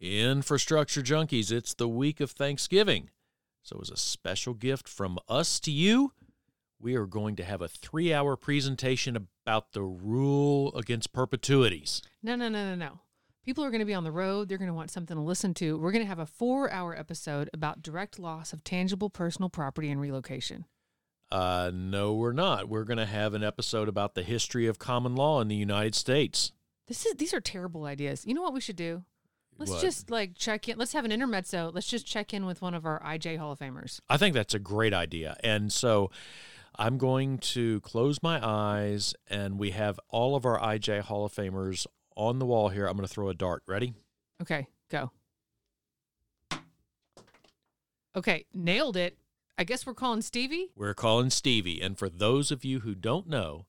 Infrastructure Junkies, it's the week of Thanksgiving. So, as a special gift from us to you, we are going to have a three hour presentation about the rule against perpetuities. No, no, no, no, no. People are going to be on the road. They're going to want something to listen to. We're going to have a four hour episode about direct loss of tangible personal property and relocation. Uh, no, we're not. We're going to have an episode about the history of common law in the United States. This is these are terrible ideas. You know what we should do? Let's What? just like check in. Let's have an intermezzo. Let's just check in with one of our IJ Hall of Famers. I think that's a great idea. And so I'm going to close my eyes, and we have all of our IJ Hall of Famers on the wall here. I'm going to throw a dart. Ready? Okay, go. Okay, nailed it. I guess we're calling Stevie. We're calling Stevie. And for those of you who don't know,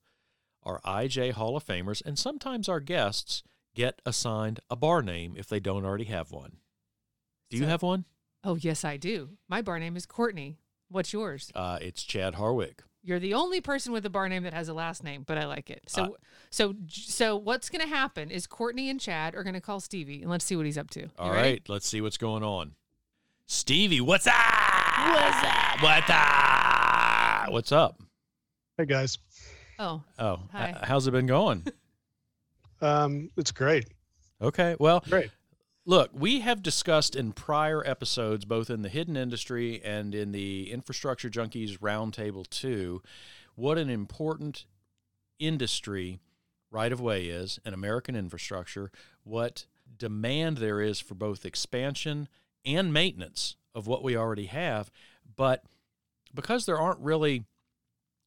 our IJ Hall of Famers and sometimes our guests get assigned a bar name if they don't already have one. Do you have one? Oh, yes, I do. My bar name is Courtney. What's yours? Uh, it's Chad Harwick. You're the only person with a bar name that has a last name, but I like it. So, Uh, so, so what's going to happen is Courtney and Chad are going to call Stevie, and let's see what he's up to. You All ready? right, let's see what's going on. Stevie, what's up? What's up? What's up? What's up? Hey guys, Oh, Oh, Hi. h- how's it been going? Um, it's great, Okay, well, great. look, we have discussed in prior episodes, both in the hidden industry and in the infrastructure junkies roundtable two, what an important industry right of way is in American infrastructure, what demand there is for both expansion and maintenance of what we already have. But because there aren't really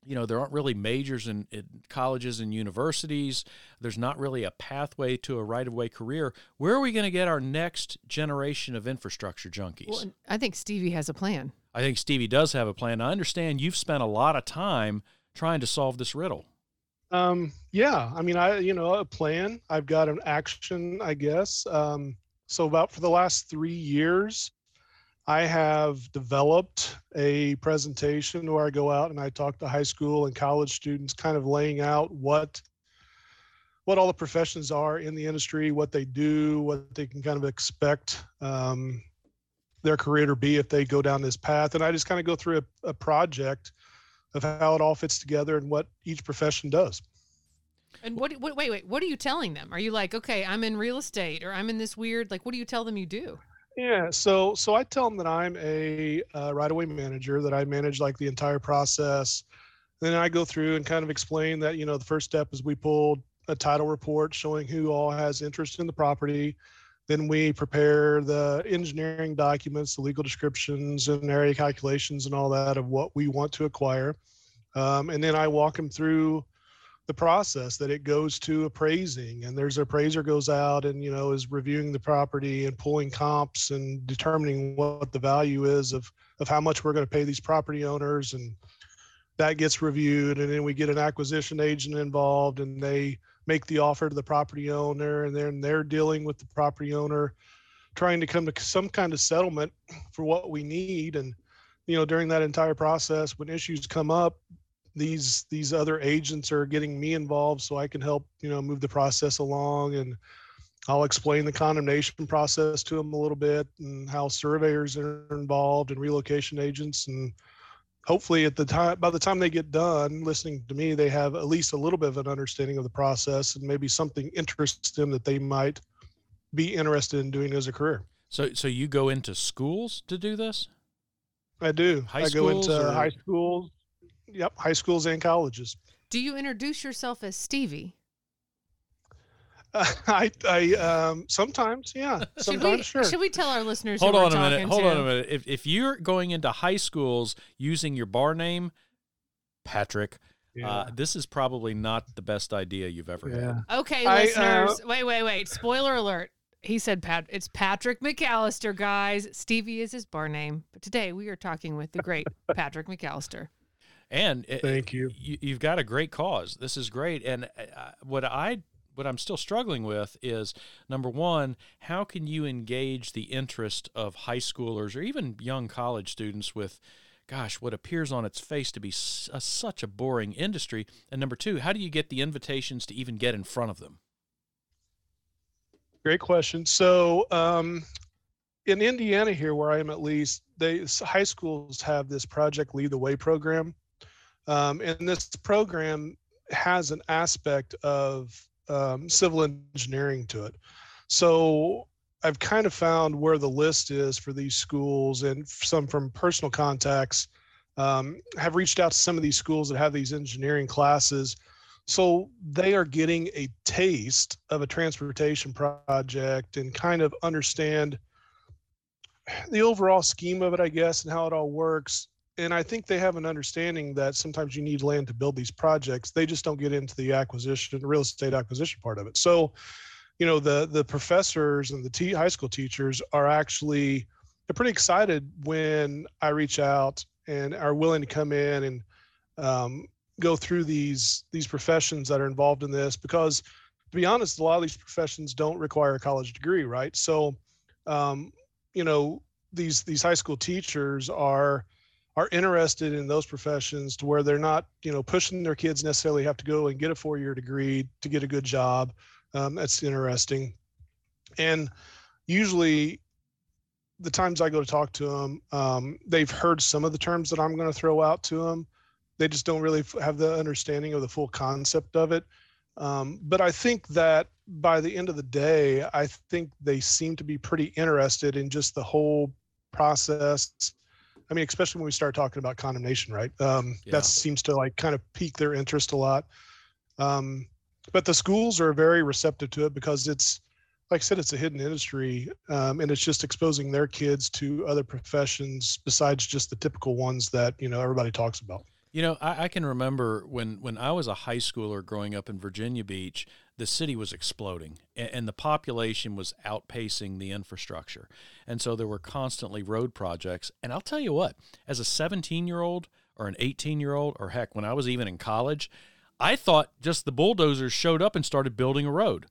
you know there aren't really majors in, in colleges and universities there's not really a pathway to a right of way career where are we going to get our next generation of infrastructure junkies well, I think Stevie has a plan. i think stevie does have a plan i understand you've spent a lot of time trying to solve this riddle Um, yeah, I mean, I you know a plan. I've got an action, I guess. Um, so about for the last three years, I have developed a presentation where I go out and I talk to high school and college students, kind of laying out what what all the professions are in the industry, what they do, what they can kind of expect um, their career to be if they go down this path. And I just kind of go through a, a project of how it all fits together and what each profession does. And what, what? Wait, wait. What are you telling them? Are you like, okay, I'm in real estate, or I'm in this weird? Like, what do you tell them you do? Yeah, so so I tell them that I'm a uh, right-of-way manager, that I manage like the entire process. Then I go through and kind of explain that you know the first step is we pull a title report showing who all has interest in the property. Then we prepare the engineering documents, the legal descriptions, and area calculations, and all that of what we want to acquire. Um, and then I walk them through the process that it goes to appraising and there's an appraiser goes out and you know is reviewing the property and pulling comps and determining what the value is of of how much we're going to pay these property owners and that gets reviewed and then we get an acquisition agent involved and they make the offer to the property owner and then they're dealing with the property owner trying to come to some kind of settlement for what we need. And you know during that entire process when issues come up these these other agents are getting me involved so I can help you know move the process along and I'll explain the condemnation process to them a little bit and how surveyors are involved and relocation agents and hopefully at the time by the time they get done listening to me they have at least a little bit of an understanding of the process and maybe something interests them that they might be interested in doing as a career. so so you go into schools to do this I do. High I go into or- high schools. Yep, high schools and colleges. Do you introduce yourself as Stevie? I, I, um, sometimes, yeah, Should we, sure. should we tell our listeners? hold who we're on a minute hold to? on a minute if, if you're going into high schools using your bar name patrick uh, this is probably not the best idea you've ever yeah. had Okay, I, uh, listeners. wait, wait, wait. Spoiler alert. He said Pat it's Patrick McCallister, guys. Stevie is his bar name. But today we are talking with the great Patrick McCallister. And it- Thank you. you, you've got a great cause. This is great. And uh, what I what I'm still struggling with is number one, how can you engage the interest of high schoolers or even young college students with, gosh, what appears on its face to be a, such a boring industry? And number two, how do you get the invitations to even get in front of them? Great question. So, um, in Indiana, here where I am at least, they high schools have this Project Lead the Way program, um, and this program has an aspect of um, civil engineering to it. So I've kind of found where the list is for these schools, and some from personal contacts um, have reached out to some of these schools that have these engineering classes. So they are getting a taste of a transportation project and kind of understand the overall scheme of it, I guess, and how it all works. And I think they have an understanding that sometimes you need land to build these projects. They just don't get into the acquisition, real estate acquisition part of it. So, you know, the the professors and the t- high school teachers are actually they're pretty excited when I reach out and are willing to come in and um, go through these these professions that are involved in this because to be honest a lot of these professions don't require a college degree right so um, you know these these high school teachers are are interested in those professions to where they're not you know pushing their kids necessarily have to go and get a four year degree to get a good job. Um, that's interesting. And usually the times i go to talk to them um, they've heard some of the terms that i'm going to throw out to them they just don't really have the understanding of the full concept of it. Um, but i think that by the end of the day i think they seem to be pretty interested in just the whole process i mean especially when we start talking about condemnation right? Um, Yeah. that seems to like kind of pique their interest a lot. Um, but the schools are very receptive to it because it's like i said it's a hidden industry um, and it's just exposing their kids to other professions besides just the typical ones that you know everybody talks about. You know, I, I can remember when, when I was a high schooler growing up in Virginia Beach, the city was exploding and, the population was outpacing the infrastructure. And so there were constantly road projects. And I'll tell you what, as a 17 year old or an 18 year old, or heck, when I was even in college, I thought just the bulldozers showed up and started building a road.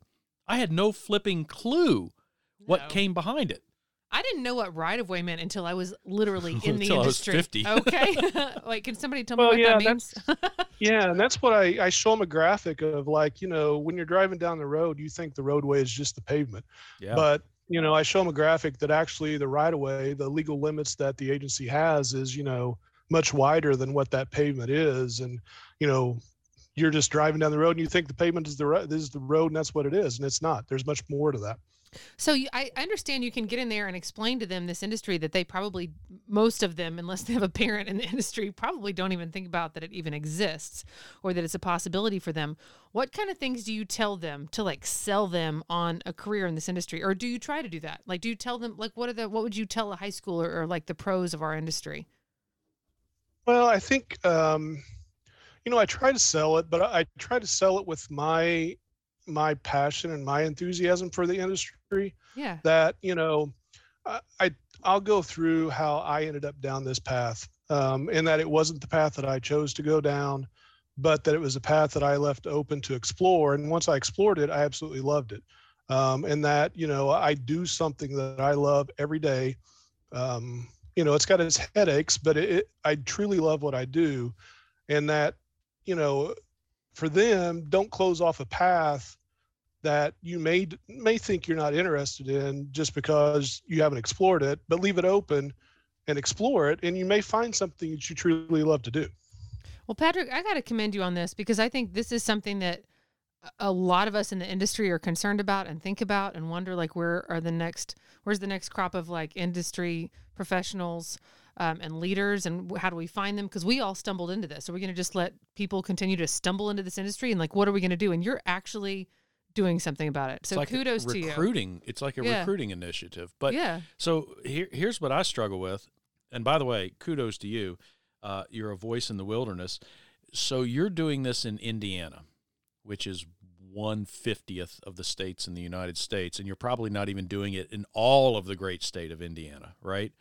I had no flipping clue what No. came behind it. I didn't know what right of way meant until I was literally in the Until I was industry. 50. Okay. Wait, can somebody tell me Well, what yeah, that means? Yeah, and that's what I, I show them a graphic of like, you know, when you're driving down the road, you think the roadway is just the pavement. Yeah. But, you know, I show them a graphic that actually the right of way, the legal limits that the agency has is, you know, much wider than what that pavement is. And, you know, you're just driving down the road and you think the pavement is the ro- this is the road and that's what it is. And it's not. There's much more to that. So you, I understand you can get in there and explain to them this industry that they probably most of them, unless they have a parent in the industry, probably don't even think about that it even exists or that it's a possibility for them. What kind of things do you tell them to like sell them on a career in this industry, or do you try to do that? Like, do you tell them like what are the what would you tell a high schooler or like the pros of our industry? Well, I think um, you know I try to sell it, but I, I try to sell it with my my passion and my enthusiasm for the industry. Yeah. That you know, I, I'll go through how I ended up down this path, um, and that it wasn't the path that I chose to go down, but that it was a path that I left open to explore. And once I explored it, I absolutely loved it. Um, and that you know I do something that I love every day. Um, you know, it's got its headaches, but it, it, I truly love what I do, and that you know, for them, don't close off a path that you may may think you're not interested in just because you haven't explored it, but leave it open and explore it, and you may find something that you truly love to do. Well, Patrick, I got to commend you on this because I think this is something that a- lot of us in the industry are concerned about and think about and wonder like where are the next where's the next crop of like industry professionals um, and leaders and how do we find them because we all stumbled into this are we going to just let people continue to stumble into this industry and like what are we going to do and you're actually doing something about it so like kudos to you recruiting. It's like a Yeah. recruiting initiative. But yeah So here, here's what I struggle with. And by the way, kudos to you. Uh, you're a voice in the wilderness. So you're doing this in Indiana, which is one fiftieth of the states in the United States, and you're probably not even doing it in all of the great state of Indiana, right?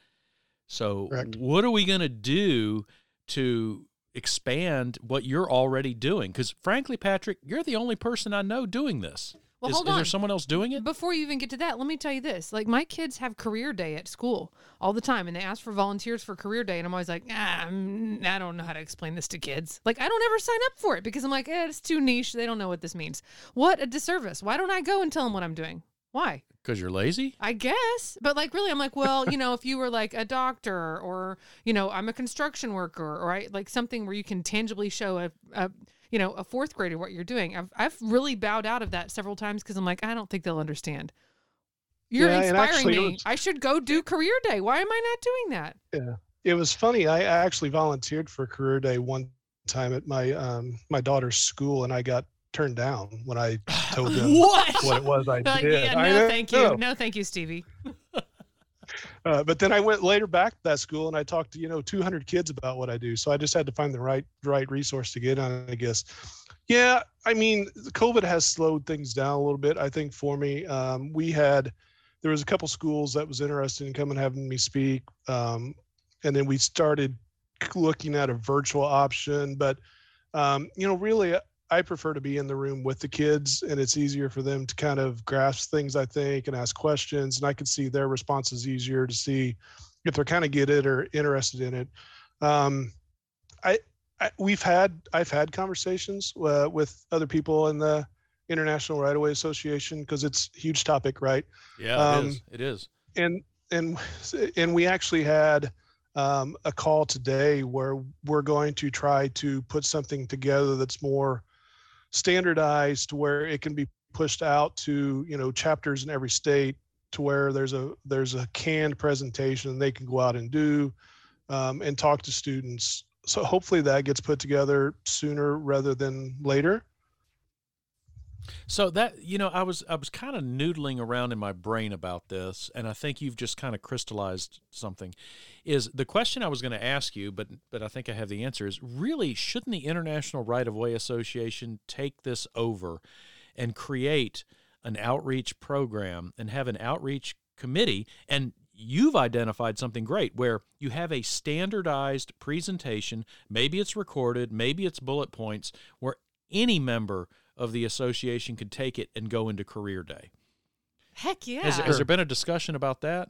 So Correct. what are we going to do to expand what you're already doing? Because frankly, Patrick, you're the only person I know doing this. Well, is, hold is there someone else doing it? Before you even get to that, let me tell you this. Like my kids have career day at school all the time and they ask for volunteers for career day and I'm always like, ah, I'm- I don't know how to explain this to kids. Like I don't ever sign up for it because I'm like, eh, it's too niche. They don't know what this means. What a disservice. Why don't I go and tell them what I'm doing? Why? Because you're lazy? I guess. But like really I'm like, well, you know, if you were like a doctor or, you know, I'm a construction worker or I like something where you can tangibly show a, a you know, a fourth grader what you're doing. I've I've really bowed out of that several times because I'm like, I don't think they'll understand. You're Yeah, inspiring actually me. was- I should go do career day. Why am I not doing that? Yeah, it was funny. I I actually volunteered for career day one time at my um my daughter's school, and I got turned down when I told them What? what it was I Like, did. yeah, no, know. thank you. No, thank you, Stevie. Uh, but then I went later back to that school and I talked to you know 200 kids about what I do. So I just had to find the right right resource to get on. I guess. Yeah, I mean, COVID has slowed things down a little bit. I think for me, um, we had there was a couple schools that was interested in coming having me speak, um, and then we started looking at a virtual option. But um, you know, really, I prefer to be in the room with the kids, and it's easier for them to kind of grasp things, I think, and ask questions. And I can see their responses easier to see if they're kind of get it or interested in it. Um, I, I we've had I've had conversations uh, with other people in the International Right of Way Association because it's a huge topic, right? Yeah, Um, it is. It is. and and and we actually had um, a call today where we're going to try to put something together that's more standardized where it can be pushed out to you know chapters in every state to where there's a there's a canned presentation they can go out and do um, and talk to students. So hopefully that gets put together sooner rather than later So that you know, I was I was kind of noodling around in my brain about this, and I think you've just kind of crystallized something. Is the question I was going to ask you, but but I think I have the answer. Is really shouldn't the International Right of Way Association take this over and create an outreach program and have an outreach committee and you've identified something great where you have a standardized presentation maybe it's recorded maybe it's bullet points where any member of the association could take it and go into career day. Heck yeah. Has, has there been a discussion about that?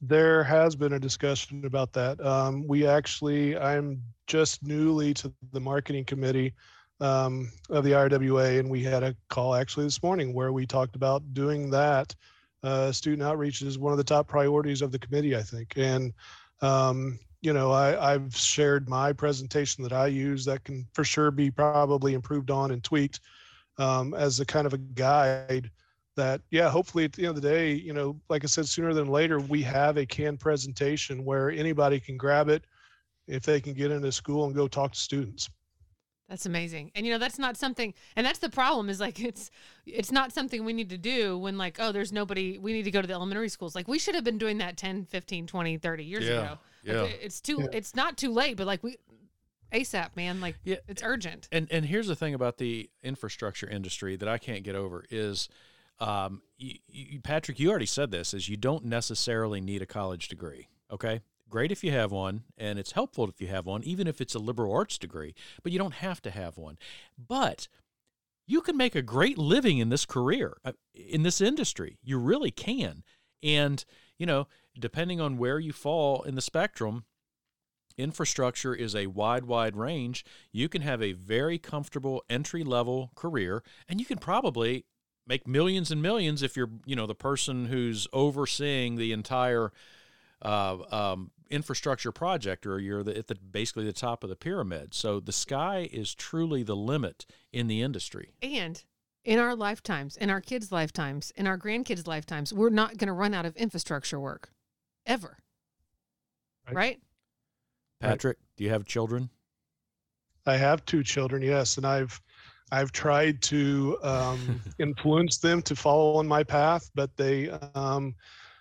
There has been a discussion about that. Um, we actually, I'm just newly to the marketing committee um, of the RWA, and we had a call actually this morning where we talked about doing that. Uh, student outreach is one of the top priorities of the committee, I think. And, um, you know, I, I've shared my presentation that I use that can for sure be probably improved on and tweaked um, as a kind of a guide that yeah hopefully at the end of the day you know like i said sooner than later we have a canned presentation where anybody can grab it if they can get into school and go talk to students That's amazing. And you know, that's not something and that's the problem is like it's it's not something we need to do when like, oh, there's nobody we need to go to the elementary schools. Like we should have been doing that 10, 15, 20, 30 years Yeah, ago. Like, yeah. it- it's too Yeah. it's not too late, but like we ASAP, man, like Yeah. it's urgent. And and here's the thing about the infrastructure industry that I can't get over is, um, you, you, Patrick, you already said this is you don't necessarily need a college degree. Okay, great if you have one, and it's helpful if you have one, even if it's a liberal arts degree. But you don't have to have one. But you can make a great living in this career, uh, in this industry. You really can. And you know, depending on where you fall in the spectrum, infrastructure is a wide, wide range. You can have a very comfortable entry level career, and you can probably make millions and millions if you're, you know, the person who's overseeing the entire uh, um, infrastructure project, or you're the, at the basically the top of the pyramid. So the sky is truly the limit in the industry. And in our lifetimes, in our kids' lifetimes, in our grandkids' lifetimes, we're not going to run out of infrastructure work ever. Right. Right? Patrick, do you have children? i have two children yes and i've i've tried to um, influence them to follow on my path but they um,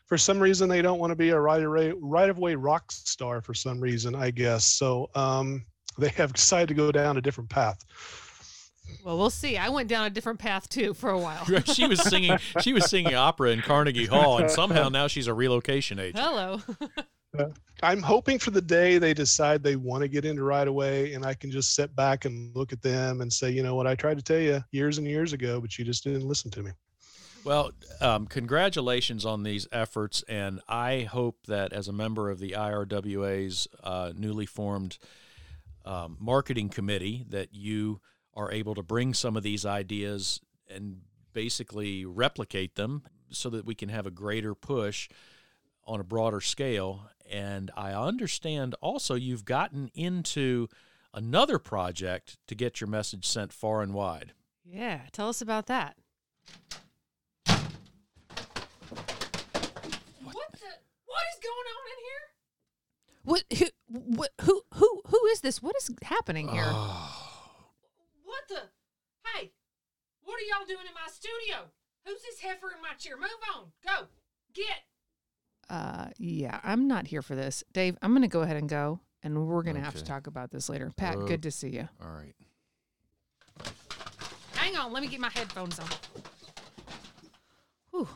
for some reason they don't want to be a right of way right of way rock star for some reason i guess so um, they have decided to go down a different path Well, we'll see. I went down a different path too for a while. she was singing. She was singing opera in Carnegie Hall, and somehow now she's a relocation agent. Hello. I'm hoping for the day they decide they want to get into right away and I can just sit back and look at them and say, you know what, I tried to tell you years and years ago, but you just didn't listen to me. Well, um, congratulations on these efforts, and I hope that as a member of the IRWA's uh, newly formed um, marketing committee, that you are able to bring some of these ideas and basically replicate them so that we can have a greater push on a broader scale. And I understand also you've gotten into another project to get your message sent far and wide. Yeah, tell us about that. What the? What is going on in here? What? Who? What? Who? Who? Who is this? What is happening here? What the? Hey, what are y'all doing in my studio? Who's this heifer in my chair? Move on. Go. Get. Uh, yeah, I'm not here for this, Dave. I'm gonna go ahead and go, and we're gonna have to talk about this later. Pat, Oh. good to see you. All right. Hang on, let me get my headphones on. Whew.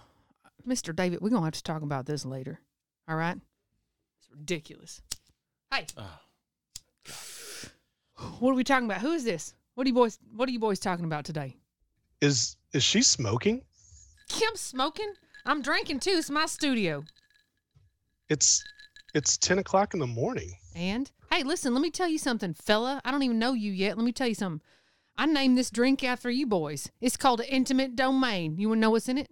Mr. David, we're gonna have to talk about this later. All right? It's ridiculous. Hey, Ah. what are we talking about? Who is this? What are you boys what are you boys talking about today? Is is she smoking? I'm smoking. I'm drinking too. It's my studio. It's it's ten o'clock in the morning. And hey, listen, let me tell you something, fella. I don't even know you yet. Let me tell you something. I named this drink after you boys. It's called Intimate Domain. You wanna know what's in it?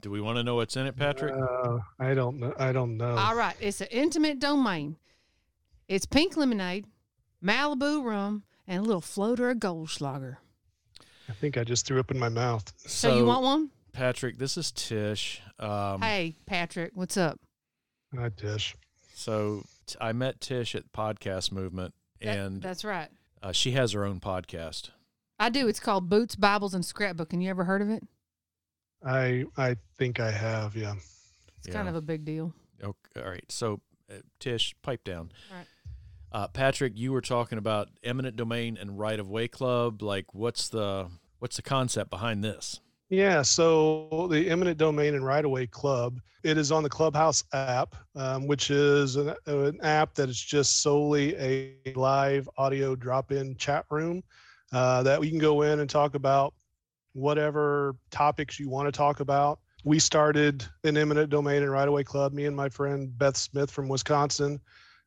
Do we want to know what's in it, Patrick? Uh, I don't know. I don't know. All right, it's an intimate domain. It's pink lemonade, Malibu rum, and a little floater of Goldschlager. I think I just threw up in my mouth. So, you want one? Patrick, this is Tish. Um, hey, Patrick, what's up? Hi, Tish. So t- I met Tish at Podcast Movement, That- and that's right. uh, she has her own podcast. I do. It's called Boots, Bibles, and Scrapbooking. You ever heard of it? I I think I have. Yeah. It's kind of a big deal. Okay, all right. So, uh, Tish, pipe down. All right. Uh, Patrick, you were talking about eminent domain and right of way club. Like, what's the what's the concept behind this? Yeah, so the eminent domain and right of way club, it is on the Clubhouse app, um, which is an, an app that is just solely a live audio drop in chat room uh, that we can go in and talk about whatever topics you want to talk about. We started an eminent domain and right of way club, me and my friend Beth Smith from Wisconsin.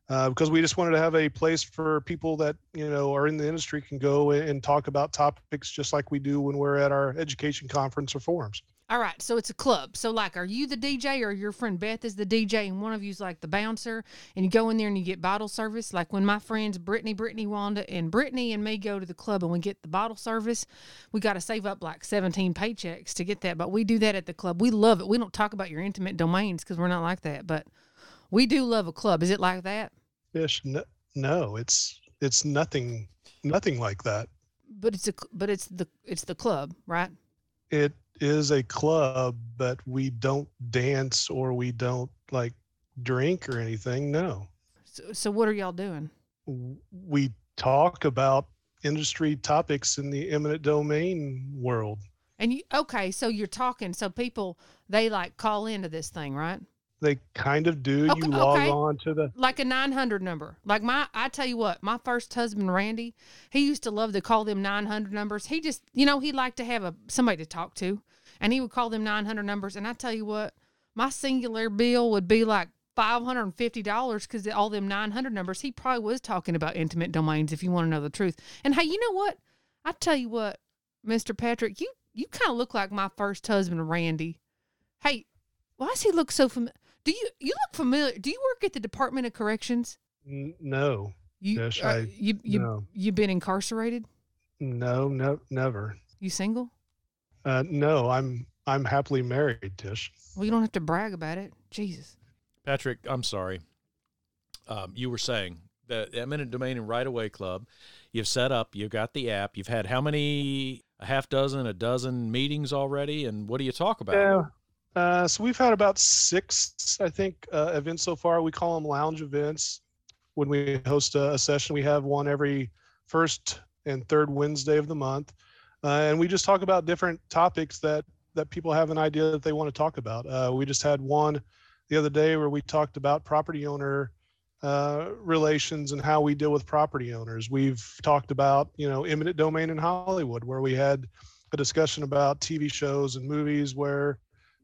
Uh, because we just wanted to have a place for people that you know are in the industry can go and talk about topics just like we do when we're at our education conference or forums. All right, so it's a club. So, like, are you the DJ or your friend Beth is the DJ and one of you's like the bouncer and you go in there and you get bottle service? Like, when my friends Brittany, Brittany, Wanda, and Brittany and me go to the club and we get the bottle service, we got to save up like 17 paychecks to get that. But we do that at the club. We love it. We don't talk about your intimate domains because we're not like that. But we do love a club. Is it like that? Tish, no, no, it's it's nothing nothing like that. But it's a but it's the it's the club, right? It is a club, but we don't dance or we don't like drink or anything. No, So, so what are y'all doing? We talk about industry topics in the eminent domain world. And you okay? So you're talking. So people they like call into this thing, right? They kind of do. Okay, you log okay. on to the like a 900 number. Like my, I tell you what, my first husband, Randy, he used to love to call them 900 numbers. He just, you know, he liked to have a somebody to talk to, and he would call them 900 numbers. And I tell you what, my singular bill would be like $550 because all them 900 numbers, he probably was talking about intimate domains if you want to know the truth. And hey, you know what? I tell you what, Mr. Patrick, you, you kind of look like my first husband, Randy. Hey, why does he look so familiar? Do you you look familiar? Do you work at the Department of Corrections? n- no, You Yes, uh, I- you you no. you been incarcerated? no, no, never. You single? Uh, no, I'm I'm happily married, Tish. Well, you don't have to brag about it. Jesus. Patrick, I'm sorry. Um, you were saying the eminent domain and right of way club. You've set up. You've got the app. You've had how many? A half dozen, a dozen meetings already. And what do you talk about? Yeah. Uh, so we've had about six, I think, uh, events so far. We call them lounge events. When we host a, a session, we have one every first and third Wednesday of the month, uh, and we just talk about different topics that that people have an idea that they want to talk about. Uh, we just had one the other day where we talked about property owner uh, relations and how we deal with property owners. We've talked about you know eminent domain in Hollywood, where we had a discussion about TV shows and movies where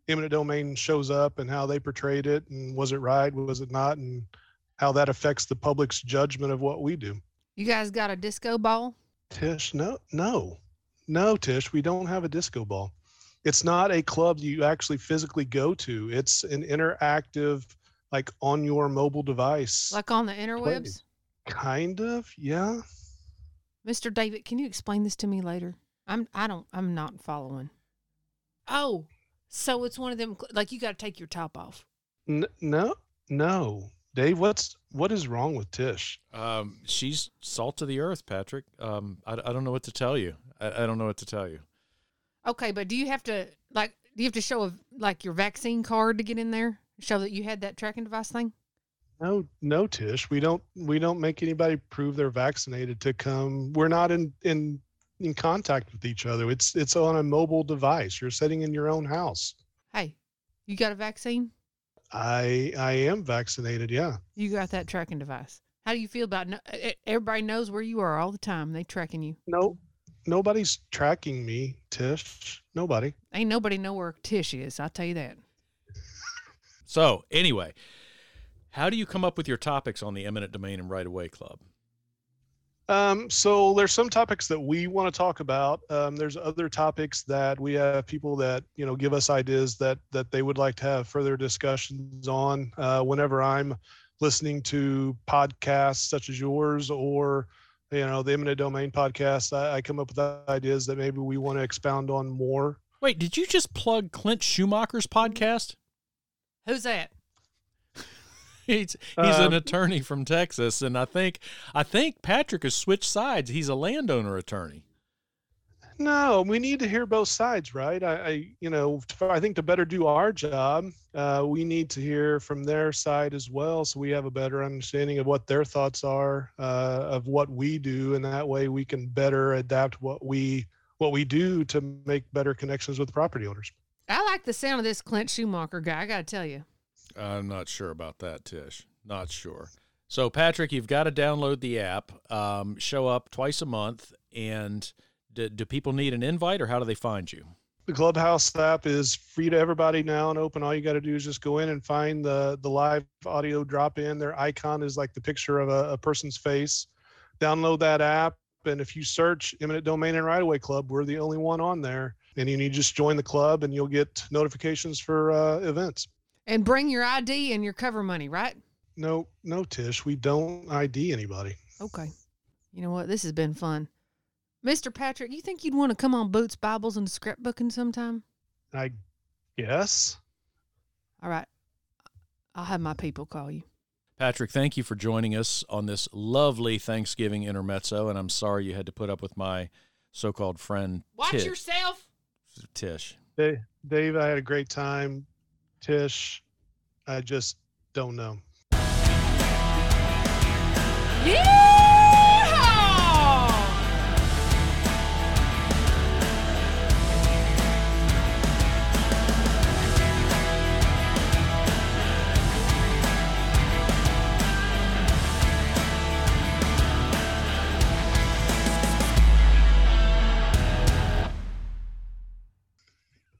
eminent domain shows up and how they portrayed it and was it right was it not and how that affects the public's judgment of what we do You guys got a disco ball? tish no no no, Tish, we don't have a disco ball. It's not a club you actually physically go to. It's an interactive, like on your mobile device. Like on the interwebs? Kind of, yeah. Mr. David, can you explain this to me later? I'm I don't I'm not following. Oh, so it's one of them like you got to take your top off. N- no, no, Dave. What's what is wrong with Tish? Um, she's salt of the earth, Patrick. Um, I, I don't know what to tell you. I, I don't know what to tell you. Okay, but do you have to like do you have to show a like your vaccine card to get in there? Show that you had that tracking device thing? No, no, Tish. We don't we don't make anybody prove they're vaccinated to come. We're not in in in contact with each other. It's it's on a mobile device. You're sitting in your own house. Hey, you got a vaccine? I I am vaccinated. Yeah. You got that tracking device. How do you feel about? Everybody knows where you are all the time. They tracking you. No, nobody's tracking me, Tish. Nobody. Ain't nobody know where Tish is. I'll tell you that. So anyway, how do you come up with your topics on the eminent domain and right of way club? Um, so there's some topics that we want to talk about. Um, there's other topics that we have people that you know give us ideas that that they would like to have further discussions on. Uh, whenever I'm listening to podcasts such as yours or you know the eminent domain podcast, I, I come up with ideas that maybe we want to expound on more. Wait, did you just plug Clint Schumacher's podcast? Who's that? He's he's um, an attorney from Texas, and I think I think Patrick has switched sides. He's a landowner attorney. No, we need to hear both sides, right? I, I you know, I think to better do our job, uh, we need to hear from their side as well, so we have a better understanding of what their thoughts are uh, of what we do, and that way we can better adapt what we what we do to make better connections with property owners. I like the sound of this Clint Schumacher guy. I got to tell you. I'm not sure about that, Tish. Not sure. So, Patrick, you've got to download the app, um, show up twice a month, and do, do people need an invite or how do they find you? The Clubhouse app is free to everybody now and open. All you got to do is just go in and find the the live audio drop in. Their icon is like the picture of a, a person's face. Download that app, and if you search Eminent Domain and Right of Way Club, we're the only one on there. And you need to just join the club, and you'll get notifications for uh, events. And bring your ID and your cover money, right? No, no, Tish. We don't ID anybody. Okay. You know what? This has been fun. Mr. Patrick, you think you'd want to come on Boots, Bibles, and Scrapbooking sometime? I guess. All right. I'll have my people call you. Patrick, thank you for joining us on this lovely Thanksgiving intermezzo. And I'm sorry you had to put up with my so called friend. Watch Tish. yourself. Tish. Hey, Dave, I had a great time. Tish, I just don't know. Yeah!